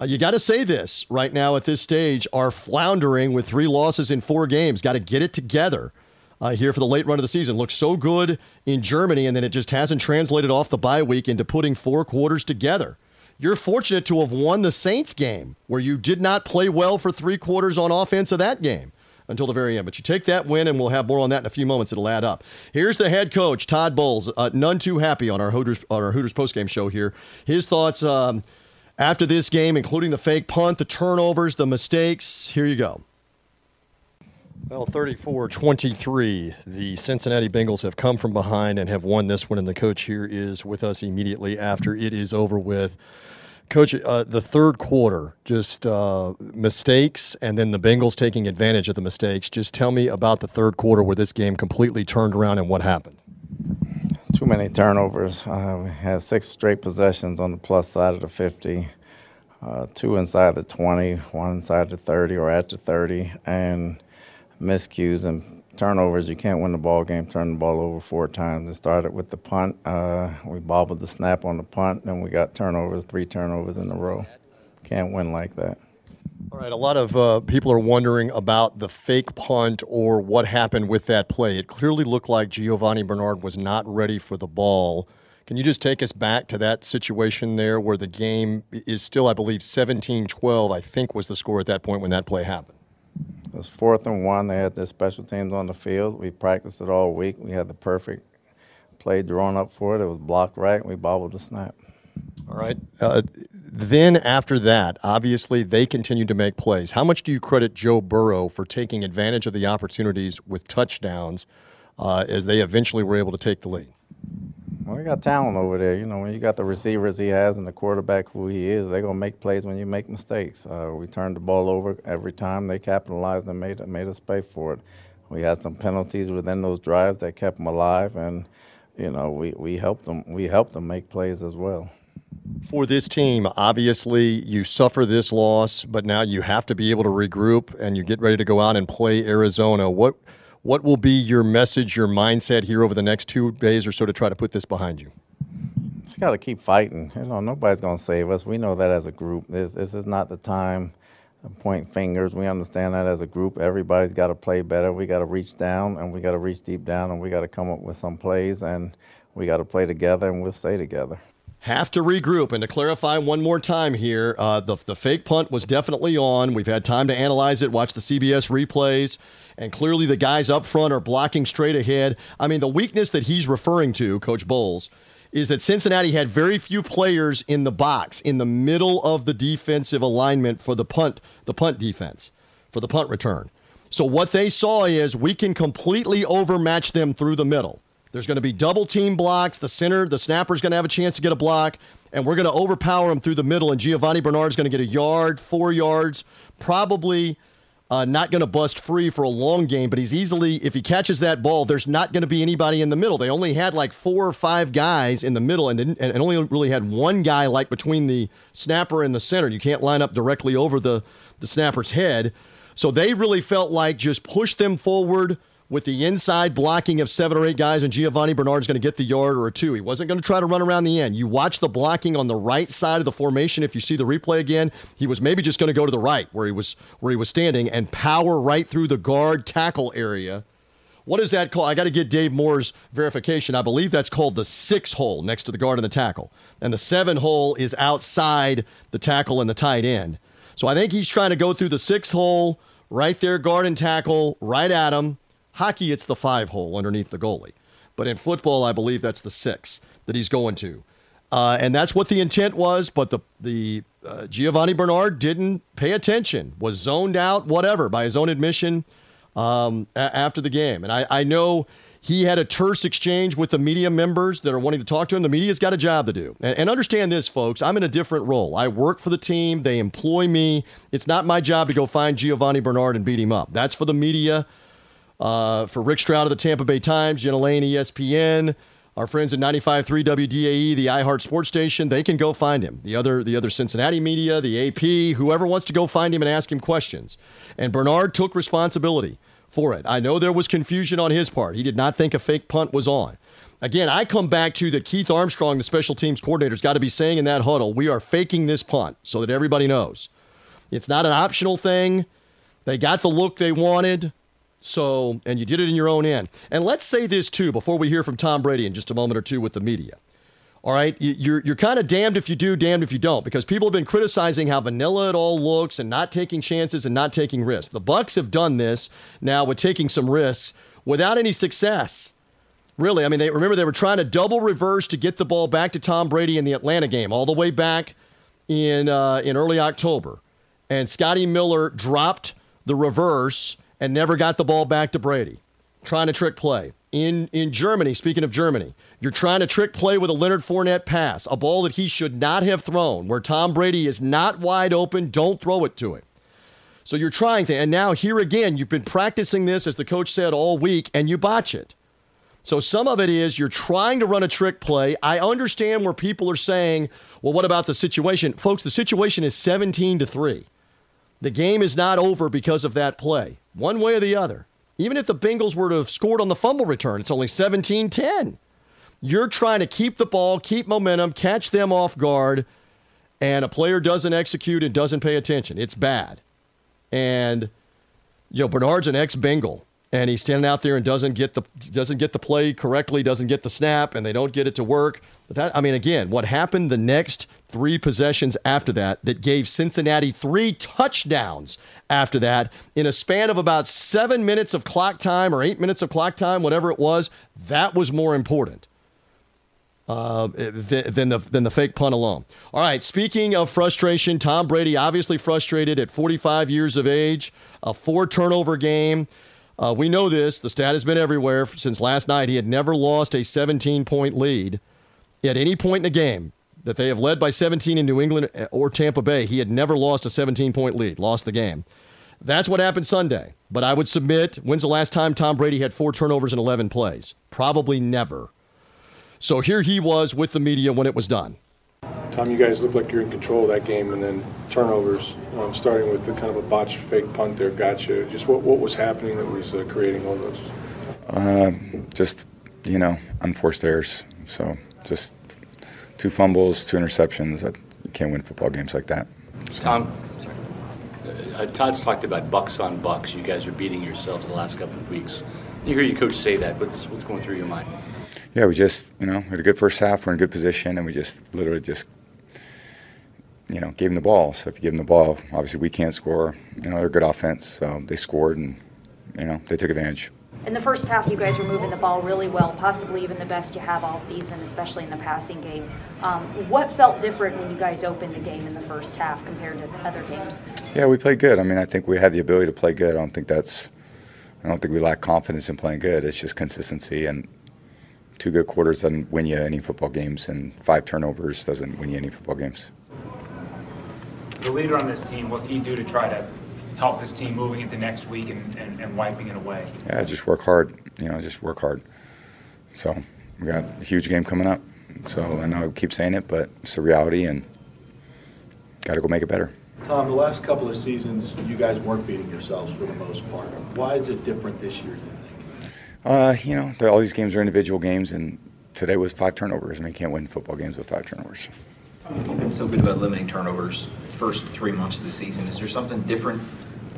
uh, you got to say this right now at this stage, are floundering with three losses in four games. Got to get it together uh, here for the late run of the season. Looked so good in Germany, and then it just hasn't translated off the bye week into putting four quarters together. You're fortunate to have won the Saints game where you did not play well for three quarters on offense of that game until the very end. But you take that win, and we'll have more on that in a few moments. It'll add up. Here's the head coach, Todd Bowles. Uh, none too happy on our Hooters on our Hooters postgame show here. His thoughts um, after this game, including the fake punt, the turnovers, the mistakes. Here you go. Well, 34 23. The Cincinnati Bengals have come from behind and have won this one, and the coach here is with us immediately after it is over with. Coach, uh, the third quarter, just uh, mistakes, and then the Bengals taking advantage of the mistakes. Just tell me about the third quarter where this game completely turned around and what happened. Too many turnovers. Uh, we had six straight possessions on the plus side of the 50, uh, two inside the 20, one inside the 30 or at the 30, and miscues and turnovers. You can't win the ball game. Turn the ball over four times. It started with the punt. Uh, we bobbled the snap on the punt, then we got turnovers, three turnovers in a row. Can't win like that. All right, a lot of uh, people are wondering about the fake punt or what happened with that play. It clearly looked like Giovani Bernard was not ready for the ball. Can you just take us back to that situation there where the game is still, I believe, 17 12, I think was the score at that point when that play happened? It was fourth and one. They had their special teams on the field. We practiced it all week. We had the perfect play drawn up for it. It was blocked right. We bobbled the snap. All right. Uh, then after that, obviously they continued to make plays. How much do you credit Joe Burrow for taking advantage of the opportunities with touchdowns uh, as they eventually were able to take the lead? Well, he got talent over there. You know, when you got the receivers he has and the quarterback who he is, they're gonna make plays when you make mistakes. Uh, we turned the ball over every time. They capitalized and made made us pay for it. We had some penalties within those drives that kept them alive, and you know, we, we helped them. We helped them make plays as well. For this team, obviously, you suffer this loss, but now you have to be able to regroup and you get ready to go out and play Arizona. What what will be your message, your mindset here over the next two days or so to try to put this behind you? Just got to keep fighting. You know, nobody's going to save us. We know that as a group. This, this is not the time to point fingers. We understand that as a group. Everybody's got to play better. We got to reach down and we got to reach deep down and we got to come up with some plays and we got to play together and we'll stay together have to regroup. And to clarify one more time here, uh, the, the fake punt was definitely on. We've had time to analyze it, watch the CBS replays and clearly the guys up front are blocking straight ahead. I mean, the weakness that he's referring to, Coach Bowles, is that Cincinnati had very few players in the box in the middle of the defensive alignment for the punt, the punt defense, for the punt return. So what they saw is we can completely overmatch them through the middle. There's going to be double team blocks. The center, the snapper is going to have a chance to get a block, and we're going to overpower them through the middle. And Giovani Bernard is going to get a yard, four yards, probably uh, not going to bust free for a long game, but he's easily, if he catches that ball, there's not going to be anybody in the middle. They only had like four or five guys in the middle and, didn't, and only really had one guy like between the snapper and the center. You can't line up directly over the, the snapper's head. So they really felt like just push them forward with the inside blocking of seven or eight guys, and Giovani Bernard's going to get the yard or a two. He wasn't going to try to run around the end. You watch the blocking on the right side of the formation. If you see the replay again, he was maybe just going to go to the right where he was where he was standing and power right through the guard tackle area. What is that called? I got to get Dave Moore's verification. I believe that's called the six hole next to the guard and the tackle, and the seven hole is outside the tackle and the tight end. So I think he's trying to go through the six hole right there, guard and tackle, right at him Hockey, it's the five hole underneath the goalie. But in football, I believe that's the six that he's going to. Uh, and that's what the intent was. But the, the uh, Giovani Bernard didn't pay attention, was zoned out, whatever, by his own admission um, a- after the game. And I, I know he had a terse exchange with the media members that are wanting to talk to him. The media's got a job to do. And, and, understand this, folks. I'm in a different role. I work for the team, they employ me. It's not my job to go find Giovani Bernard and beat him up. That's for the media uh, for Rick Stroud of the Tampa Bay Times, Jenna Laine, ESPN, our friends at 95.3 WDAE, the iHeart Sports Station, they can go find him. The other, the other Cincinnati media, the AP, whoever wants to go find him and ask him questions. And Bernard took responsibility for it. I know there was confusion on his part. He did not think a fake punt was on. Again, I come back to that Keith Armstrong, the special teams coordinator, has got to be saying in that huddle, we are faking this punt so that everybody knows. It's not an optional thing. They got the look they wanted. So, and you did it in your own end. And let's say this too before we hear from Tom Brady in just a moment or two with the media. All right, you're you're kind of damned if you do, damned if you don't, because people have been criticizing how vanilla it all looks and not taking chances and not taking risks. The Bucs have done this now with taking some risks without any success. Really, I mean, they remember they were trying to double reverse to get the ball back to Tom Brady in the Atlanta game, all the way back in uh, in early October, and Scotty Miller dropped the reverse and never got the ball back to Brady. Trying to trick play. In, in Germany, speaking of Germany, you're trying to trick play with a Leonard Fournette pass, a ball that he should not have thrown, where Tom Brady is not wide open. Don't throw it to him. So you're trying to, and now here again, you've been practicing this, as the coach said, all week, and you botch it. So some of it is you're trying to run a trick play. I understand where people are saying, well, what about the situation? Folks, the situation is 17 to 3. The game is not over because of that play, one way or the other. Even if the Bengals were to have scored on the fumble return, it's only 17 10. You're trying to keep the ball, keep momentum, catch them off guard, and a player doesn't execute and doesn't pay attention. It's bad. And, you know, Bernard's an ex Bengal and he's standing out there and doesn't get the doesn't get the play correctly, doesn't get the snap, and they don't get it to work. But that I mean, again, what happened the next three possessions after that that gave Cincinnati three touchdowns after that in a span of about seven minutes of clock time or eight minutes of clock time, whatever it was, that was more important. Uh, than the than the fake punt alone. All right. Speaking of frustration, Tom Brady obviously frustrated at 45 years of age, a four turnover game. Uh, we know this. The stat has been everywhere since last night. He had never lost a 17 point lead at any point in the game that they have led by 17 in New England or Tampa Bay. He had never lost a 17 point lead, lost the game. That's what happened Sunday. But I would submit when's the last time Tom Brady had four turnovers in 11 plays? Probably never. So here he was with the media when it was done. Tom, you guys look like you're in control of that game, and then turnovers, um, starting with the kind of a botched fake punt there, gotcha. Just what, what was happening that was uh, creating all those? Uh, just, you know, unforced errors. So just two fumbles, two interceptions. You can't win football games like that. So. Tom, sorry. Uh, Todd's talked about Bucs on Bucs. You guys are beating yourselves the last couple of weeks. You hear your coach say that. What's what's going through your mind? Yeah, we just, you know, we had a good first half. We're in good position, and we just literally just you know, gave them the ball. So if you give them the ball, obviously we can't score. You know, they're good offense, so they scored and you know they took advantage. In the first half, you guys were moving the ball really well, possibly even the best you have all season, especially in the passing game. Um, what felt different when you guys opened the game in the first half compared to other games? Yeah, we played good. I mean, I think we had the ability to play good. I don't think that's I don't think we lack confidence in playing good. It's just consistency and two good quarters doesn't win you any football games, and five turnovers doesn't win you any football games. The leader on this team, what can you do to try to help this team moving into next week and, and, and wiping it away? Yeah, just work hard. You know, just work hard. So we got a huge game coming up. So I know I keep saying it, but it's the reality, and got to go make it better. Tom, the last couple of seasons, you guys weren't beating yourselves for the most part. Why is it different this year, do you think? Uh, you know, all these games are individual games, and today was five turnovers. I mean, you can't win football games with five turnovers. You've been so good about limiting turnovers first three months of the season. Is there something different?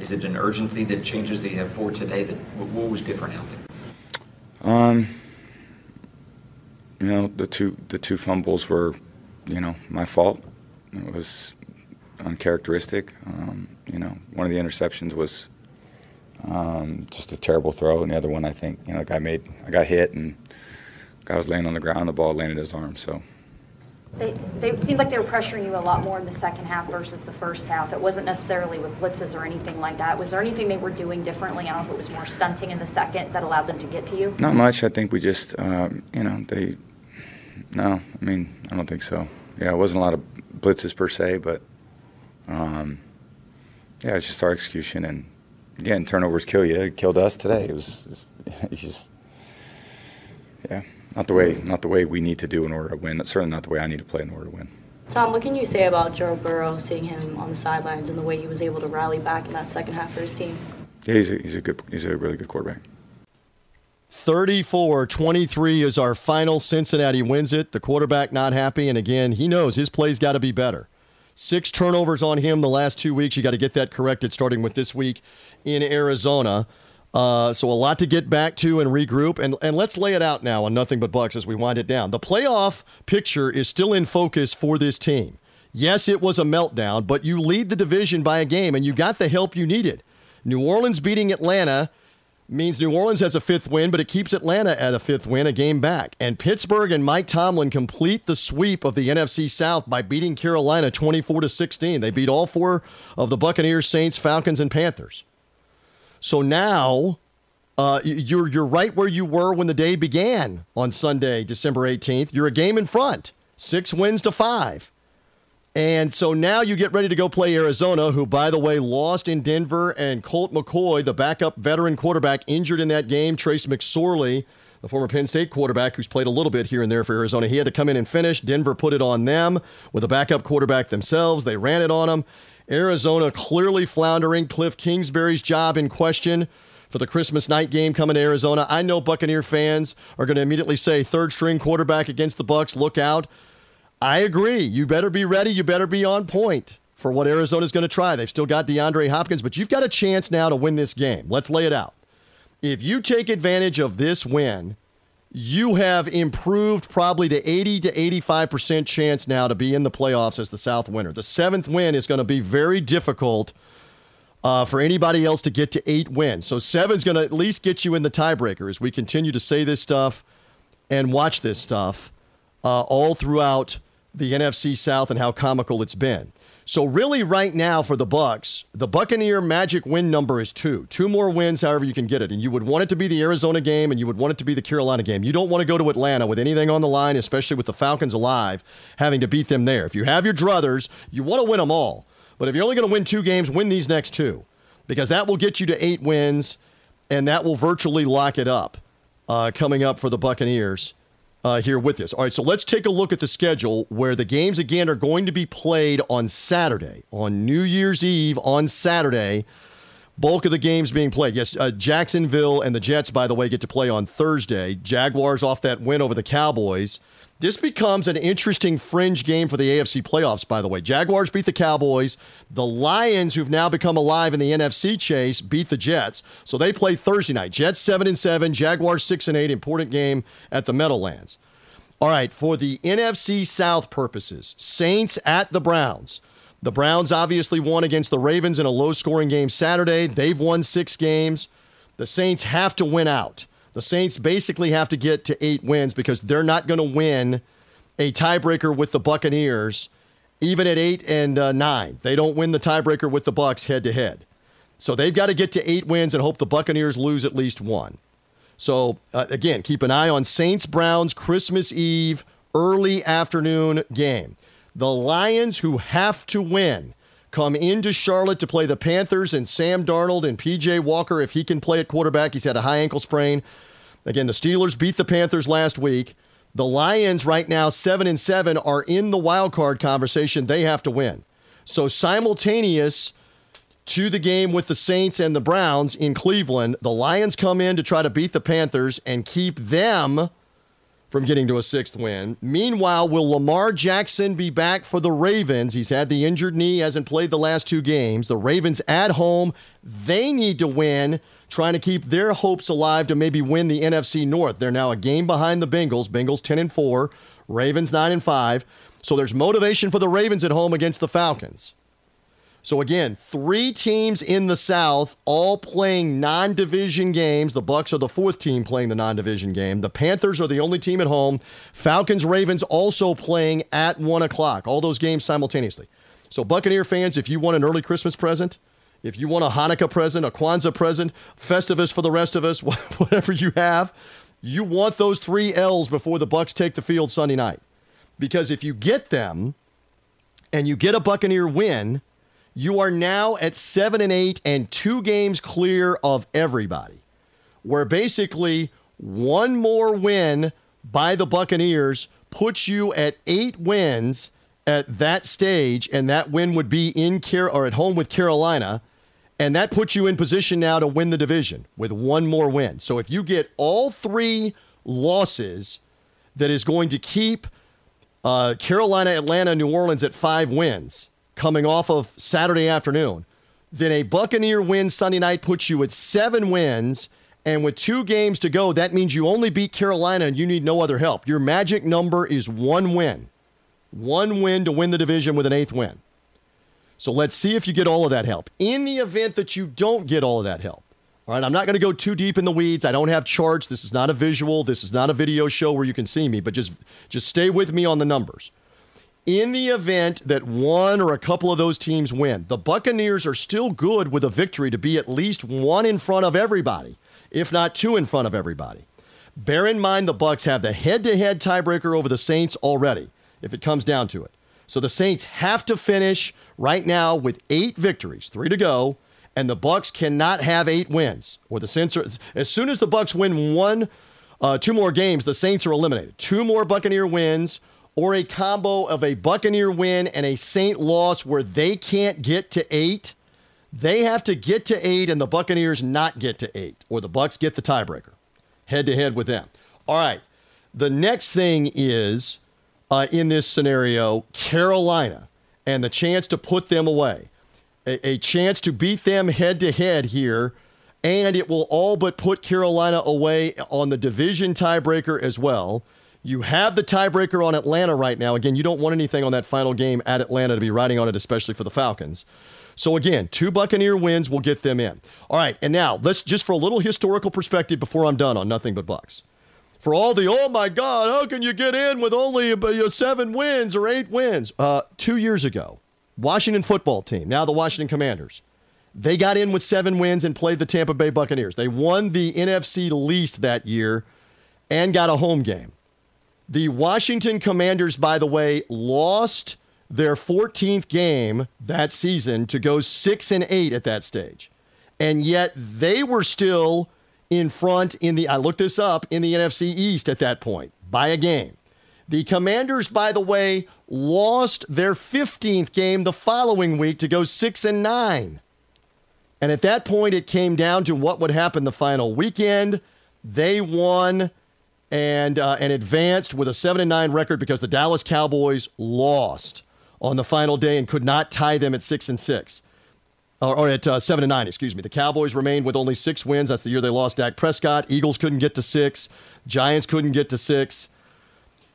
Is it an urgency that changes that you have for today? That what was different out there? Um, you know, the two the two fumbles were, you know, my fault. It was uncharacteristic. Um, you know, one of the interceptions was um, just a terrible throw, and the other one, I think, you know, the guy made, I got hit, and guy was laying on the ground, the ball landed his arm. So, They, they seemed like they were pressuring you a lot more in the second half versus the first half. It wasn't necessarily with blitzes or anything like that. Was there anything they were doing differently? I don't know if it was more stunting in the second that allowed them to get to you. not much. I think we just, um, you know, they. No, I mean, I don't think so. Yeah, it wasn't a lot of blitzes per se, but um, yeah, it's just our execution. And again, turnovers kill you. It killed us today. It was, it's just, yeah, not the way, not the way we need to do in order to win. It's Certainly not the way I need to play in order to win. Tom, what can you say about Joe Burrow, seeing him on the sidelines and the way he was able to rally back in that second half for his team? Yeah, he's a, he's a good, he's a really good quarterback. 34 23 is our final. Cincinnati wins it. The quarterback not happy. And again, he knows his play's got to be better. Six turnovers on him the last two weeks. You got to get that corrected starting with this week in Arizona. Uh, so a lot to get back to and regroup. And, and let's lay it out now on Nothing But Bucs as we wind it down. The playoff picture is still in focus for this team. Yes, it was a meltdown, but you lead the division by a game and you got the help you needed. New Orleans beating Atlanta means New Orleans has a fifth win, but it keeps Atlanta at a fifth win, a game back. And Pittsburgh and Mike Tomlin complete the sweep of the NFC South by beating Carolina 24 to 16. They beat all four of the Buccaneers, Saints, Falcons, and Panthers. So now uh, you're you're right where you were when the day began on Sunday, December 18th. You're a game in front, six wins to five. And so now you get ready to go play Arizona, who, by the way, lost in Denver, and Colt McCoy, the backup veteran quarterback, injured in that game. Trace McSorley, the former Penn State quarterback who's played a little bit here and there for Arizona, he had to come in and finish. Denver put it on them with a backup quarterback themselves. They ran it on them. Arizona clearly floundering. Cliff Kingsbury's job in question for the Christmas night game coming to Arizona. I know Buccaneer fans are going to immediately say third string quarterback against the Bucs. Look out. I agree. You better be ready. You better be on point for what Arizona's going to try. They've still got DeAndre Hopkins, but you've got a chance now to win this game. Let's lay it out. If you take advantage of this win, you have improved probably to 80 to 85% chance now to be in the playoffs as the South winner. The seventh win is going to be very difficult uh, for anybody else to get to eight wins. So seven's going to at least get you in the tiebreaker as we continue to say this stuff and watch this stuff uh, all throughout the NFC South and how comical it's been. So really, right now for the Bucs, the Buccaneer magic win number is two. Two more wins, however you can get it, and you would want it to be the Arizona game, and you would want it to be the Carolina game. You don't want to go to Atlanta with anything on the line, especially with the Falcons alive, having to beat them there. If you have your druthers, you want to win them all. But if you're only going to win two games, win these next two, because that will get you to eight wins, and that will virtually lock it up uh, coming up for the Buccaneers uh, here with us. All right, so let's take a look at the schedule where the games again are going to be played on Saturday, on New Year's Eve on Saturday. Bulk of the games being played. Yes, uh, Jacksonville and the Jets, by the way, get to play on Thursday. Jaguars off that win over the Cowboys. This becomes an interesting fringe game for the AFC playoffs, by the way. Jaguars beat the Cowboys. The Lions, who've now become alive in the NFC chase, beat the Jets. So they play Thursday night. Jets 7 and 7, Jaguars 6 and 8. Important game at the Meadowlands. All right, for the NFC South purposes, Saints at the Browns. The Browns obviously won against the Ravens in a low scoring game Saturday. They've won six games. The Saints have to win out. The Saints basically have to get to eight wins because they're not going to win a tiebreaker with the Buccaneers, even at eight and uh, nine. They don't win the tiebreaker with the Bucs head to head. So they've got to get to eight wins and hope the Buccaneers lose at least one. So uh, again, keep an eye on Saints Browns Christmas Eve early afternoon game. The Lions, who have to win, come into Charlotte to play the Panthers and Sam Darnold and PJ Walker if he can play at quarterback. He's had a high ankle sprain. Again, the Steelers beat the Panthers last week. The Lions right now 7 and 7 are in the wild card conversation. They have to win. So simultaneous to the game with the Saints and the Browns in Cleveland, the Lions come in to try to beat the Panthers and keep them from getting to a sixth win. Meanwhile, will Lamar Jackson be back for the Ravens? He's had the injured knee, hasn't played the last two games. The Ravens at home, they need to win, trying to keep their hopes alive to maybe win the NFC North. They're now a game behind the Bengals. Bengals 10 and 4, Ravens 9 and 5. So there's motivation for the Ravens at home against the Falcons. So again, three teams in the South all playing non-division games. The Bucs are the fourth team playing the non-division game. The Panthers are the only team at home. Falcons, Ravens also playing at one o'clock. All those games simultaneously. So Buccaneer fans, if you want an early Christmas present, if you want a Hanukkah present, a Kwanzaa present, Festivus for the rest of us, whatever you have, you want those three L's before the Bucs take the field Sunday night. Because if you get them and you get a Buccaneer win – you are now at seven and eight and two games clear of everybody. Where basically one more win by the Buccaneers puts you at eight wins at that stage, and that win would be in Car- or at home with Carolina, and that puts you in position now to win the division with one more win. So if you get all three losses, that is going to keep uh, Carolina, Atlanta, New Orleans at five wins coming off of Saturday afternoon, then a Buccaneer win Sunday night puts you at seven wins. And with two games to go, that means you only beat Carolina and you need no other help. Your magic number is one win. One win to win the division with an eighth win. So let's see if you get all of that help. In the event that you don't get all of that help, all right, I'm not going to go too deep in the weeds. I don't have charts. This is not a visual. This is not a video show where you can see me, but just just stay with me on the numbers in the event that one or a couple of those teams win, the Buccaneers are still good with a victory to be at least one in front of everybody, if not two in front of everybody. Bear in mind the Bucs have the head-to-head tiebreaker over the Saints already, if it comes down to it. So the Saints have to finish right now with 8 victories, 3 to go, and the Bucs cannot have 8 wins. Or the Saints are, as soon as the Bucs win one uh, two more games, the Saints are eliminated. Two more Buccaneer wins or a combo of a Buccaneer win and a Saint loss where they can't get to eight, they have to get to eight and the Buccaneers not get to eight, or the Bucs get the tiebreaker head to head with them. All right. The next thing is uh, in this scenario, Carolina and the chance to put them away, a, a chance to beat them head to head here. And it will all but put Carolina away on the division tiebreaker as well. You have the tiebreaker on Atlanta right now. Again, you don't want anything on that final game at Atlanta to be riding on it, especially for the Falcons. So again, two Buccaneer wins will get them in. All right, and now let's just for a little historical perspective before I'm done on nothing but Bucs. For all the oh my God, how can you get in with only seven wins or eight wins? Uh, two years ago, Washington football team, now the Washington Commanders, they got in with seven wins and played the Tampa Bay Buccaneers. They won the NFC least that year and got a home game. The Washington Commanders, by the way, lost their 14th game that season to go 6 and 8 at that stage. And yet they were still in front in the I looked this up in the NFC East at that point by a game. The Commanders, by the way, lost their 15th game the following week to go 6 and 9. And at that point it came down to what would happen the final weekend. They won and uh, and advanced with a seven and nine record because the Dallas Cowboys lost on the final day and could not tie them at six and six. Or, or at uh, seven and nine, excuse me. The Cowboys remained with only six wins. That's the year they lost Dak Prescott. Eagles couldn't get to six. Giants couldn't get to six.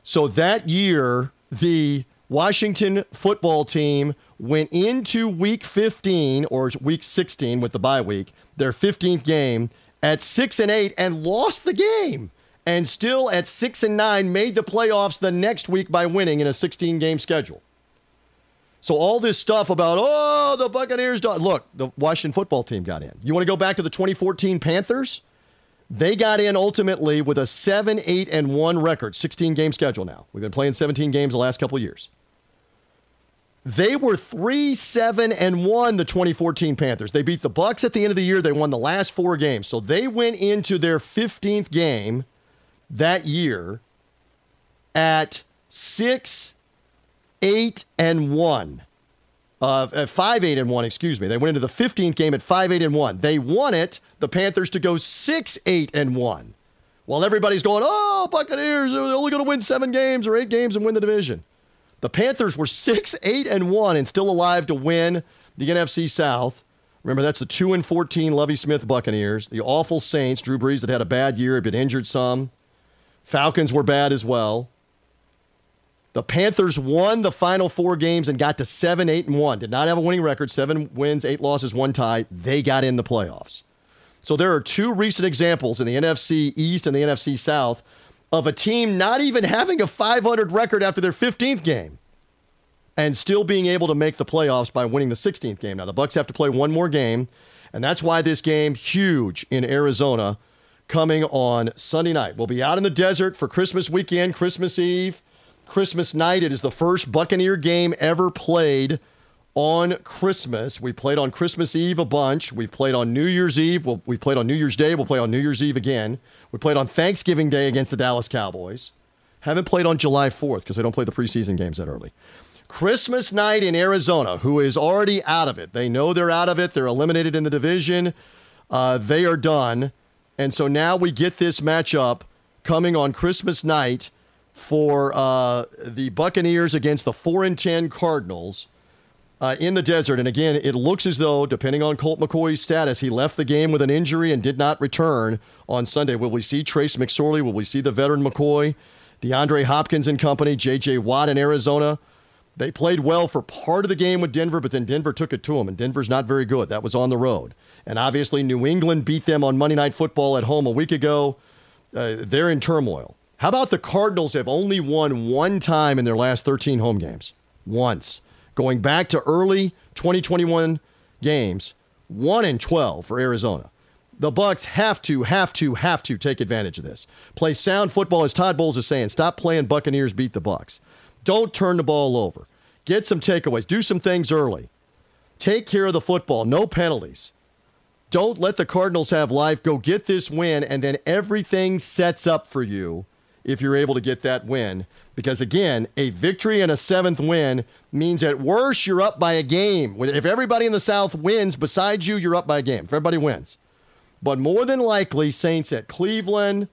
So that year, the Washington football team went into week 15 or week 16 with the bye week, their 15th game, at 6 and 8 and lost the game and still at 6 and 9 made the playoffs the next week by winning in a 16 game schedule. So all this stuff about oh the Buccaneers don't look the Washington football team got in. You want to go back to the 2014 Panthers? They got in ultimately with a 7 8 and 1 record, 16 game schedule now. We've been playing 17 games the last couple years. They were 3 7 and 1 the 2014 Panthers. They beat the Bucs at the end of the year. They won the last 4 games. So they went into their 15th game that year at 6 8 and 1. Uh, 5 8 and 1, excuse me. They went into the 15th game at 5 8 and 1. They won it, the Panthers, to go 6 8 and 1. While everybody's going, oh, Buccaneers, they're only going to win seven games or eight games and win the division. The Panthers were 6 8 and 1 and still alive to win the NFC South. Remember, that's the 2 and 14 Lovie Smith Buccaneers. The awful Saints, Drew Brees, that had a bad year, had been injured some. Falcons were bad as well. The Panthers won the final four games and got to 7 8 and 1. Did not have a winning record, seven wins, eight losses, one tie. They got in the playoffs. So there are two recent examples in the NFC East and the NFC South of a team not even having a 500 record after their 15th game and still being able to make the playoffs by winning the 16th game. Now the Bucs have to play one more game, and that's why this game huge in Arizona coming on Sunday night. We'll be out in the desert for Christmas weekend, Christmas Eve, Christmas night. It is the first Buccaneer game ever played on Christmas. We played on Christmas Eve a bunch. We've played on New Year's Eve. We'll, we played on New Year's Day. We'll play on New Year's Eve again. We played on Thanksgiving Day against the Dallas Cowboys. Haven't played on July 4th because they don't play the preseason games that early. Christmas night in Arizona, who is already out of it. They know they're out of it. They're eliminated in the division. Uh, they are done. And so now we get this matchup coming on Christmas night for uh, the Buccaneers against the 4 and 10 Cardinals uh, in the desert. And again, it looks as though, depending on Colt McCoy's status, he left the game with an injury and did not return on Sunday. Will we see Trace McSorley? Will we see the veteran McCoy? DeAndre Hopkins and company, J.J. Watt in Arizona. They played well for part of the game with Denver, but then Denver took it to them, and Denver's not very good. That was on the road. And obviously, New England beat them on Monday Night Football at home a week ago. Uh, they're in turmoil. How about the Cardinals have only won one time in their last 13 home games? Once. Going back to early 2021 games, 1 in 12 for Arizona. The Bucs have to, have to, have to take advantage of this. Play sound football, as Todd Bowles is saying. Stop playing Buccaneers beat the Bucs. Don't turn the ball over. Get some takeaways. Do some things early. Take care of the football. No penalties. Don't let the Cardinals have life. Go get this win, and then everything sets up for you if you're able to get that win. Because again, a victory and a seventh win means at worst you're up by a game. If everybody in the South wins besides you, you're up by a game. If everybody wins. But more than likely, Saints at Cleveland,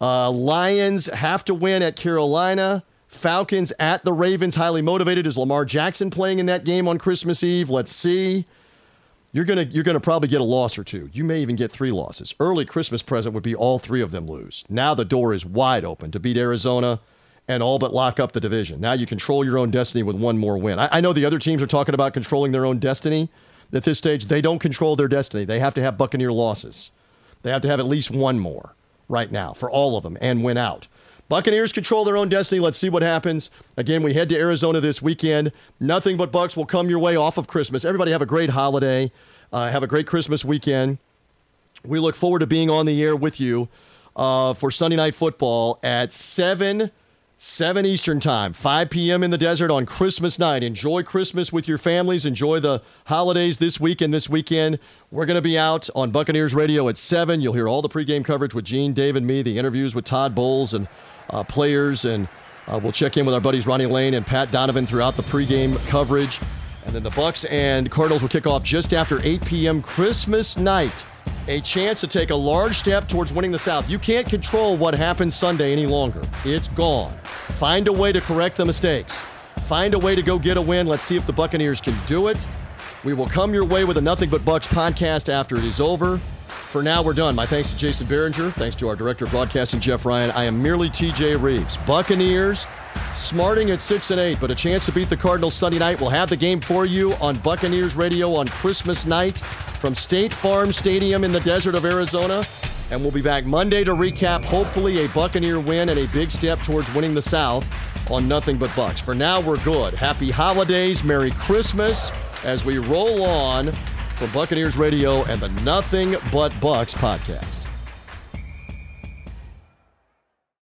uh, Lions have to win at Carolina. Falcons at the Ravens, highly motivated. Is Lamar Jackson playing in that game on Christmas Eve? Let's see. You're gonna you're gonna probably get a loss or two. You may even get three losses. Early Christmas present would be all three of them lose. Now the door is wide open to beat Arizona and all but lock up the division. Now you control your own destiny with one more win. I, I know the other teams are talking about controlling their own destiny. At this stage, they don't control their destiny. They have to have Buccaneer losses. They have to have at least one more right now for all of them and win out. Buccaneers control their own destiny. Let's see what happens. Again, we head to Arizona this weekend. Nothing but Bucs will come your way off of Christmas. Everybody have a great holiday. Uh, have a great Christmas weekend. We look forward to being on the air with you uh, for Sunday Night Football at 7 7 Eastern Time, 5 p.m. in the desert on Christmas night. Enjoy Christmas with your families. Enjoy the holidays this week and this weekend. We're going to be out on Buccaneers Radio at 7. You'll hear all the pregame coverage with Gene, Dave, and me, the interviews with Todd Bowles and uh, players, and uh, we'll check in with our buddies Ronnie Lane and Pat Donovan throughout the pregame coverage. And then the Bucs and Cardinals will kick off just after 8 p.m. Christmas night a chance to take a large step towards winning the South. You can't control what happens Sunday any longer. It's gone. Find a way to correct the mistakes. Find a way to go get a win. Let's see if the Buccaneers can do it. We will come your way with a Nothing But Bucs podcast after it is over. For now, we're done. My thanks to Jason Behringer. Thanks to our director of broadcasting, Jeff Ryan. I am merely TJ Rives. Buccaneers smarting at 6 and 8, but a chance to beat the Cardinals Sunday night. We'll have the game for you on Buccaneers Radio on Christmas night from State Farm Stadium in the desert of Arizona. And we'll be back Monday to recap, hopefully, a Buccaneer win and a big step towards winning the South on Nothing But Bucs. For now, we're good. Happy holidays. Merry Christmas as we roll on for Buccaneers Radio and the Nothing But Bucs podcast.